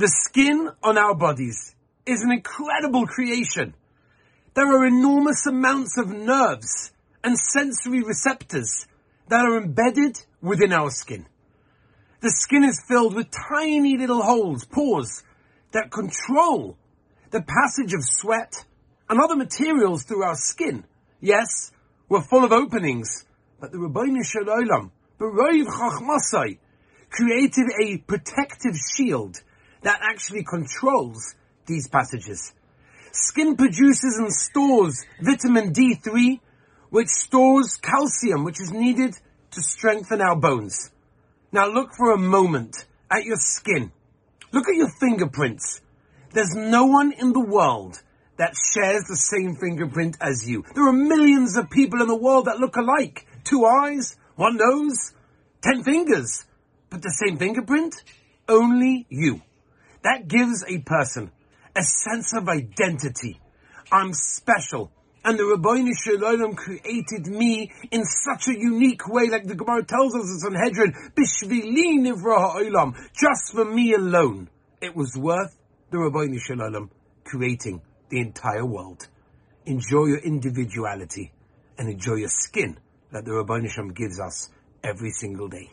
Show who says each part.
Speaker 1: The skin on our bodies is an incredible creation. There are enormous amounts of nerves and sensory receptors that are embedded within our skin. The skin is filled with tiny little holes, pores, that control the passage of sweat and other materials through our skin. Yes, we're full of openings, but the Ribbono Shel Olam, B'roiv Chachmasai, created a protective shield that actually controls these passages. Skin produces and stores vitamin D3, which stores calcium, which is needed to strengthen our bones. Now look for a moment at your skin. Look at your fingerprints. There's no one in the world that shares the same fingerprint as you. There are millions of people in the world that look alike. Two eyes, one nose, ten fingers. But the same fingerprint? Only you. That gives a person a sense of identity. I'm special. And the Rabbeinu Shalom created me in such a unique way, like the Gemara tells us in Sanhedrin, Bishvili Nivra Ha'olam, just for me alone. It was worth the Ribbono Shel Olam creating the entire world. Enjoy your individuality and enjoy your skin that the Ribbono Shel Olam gives us every single day.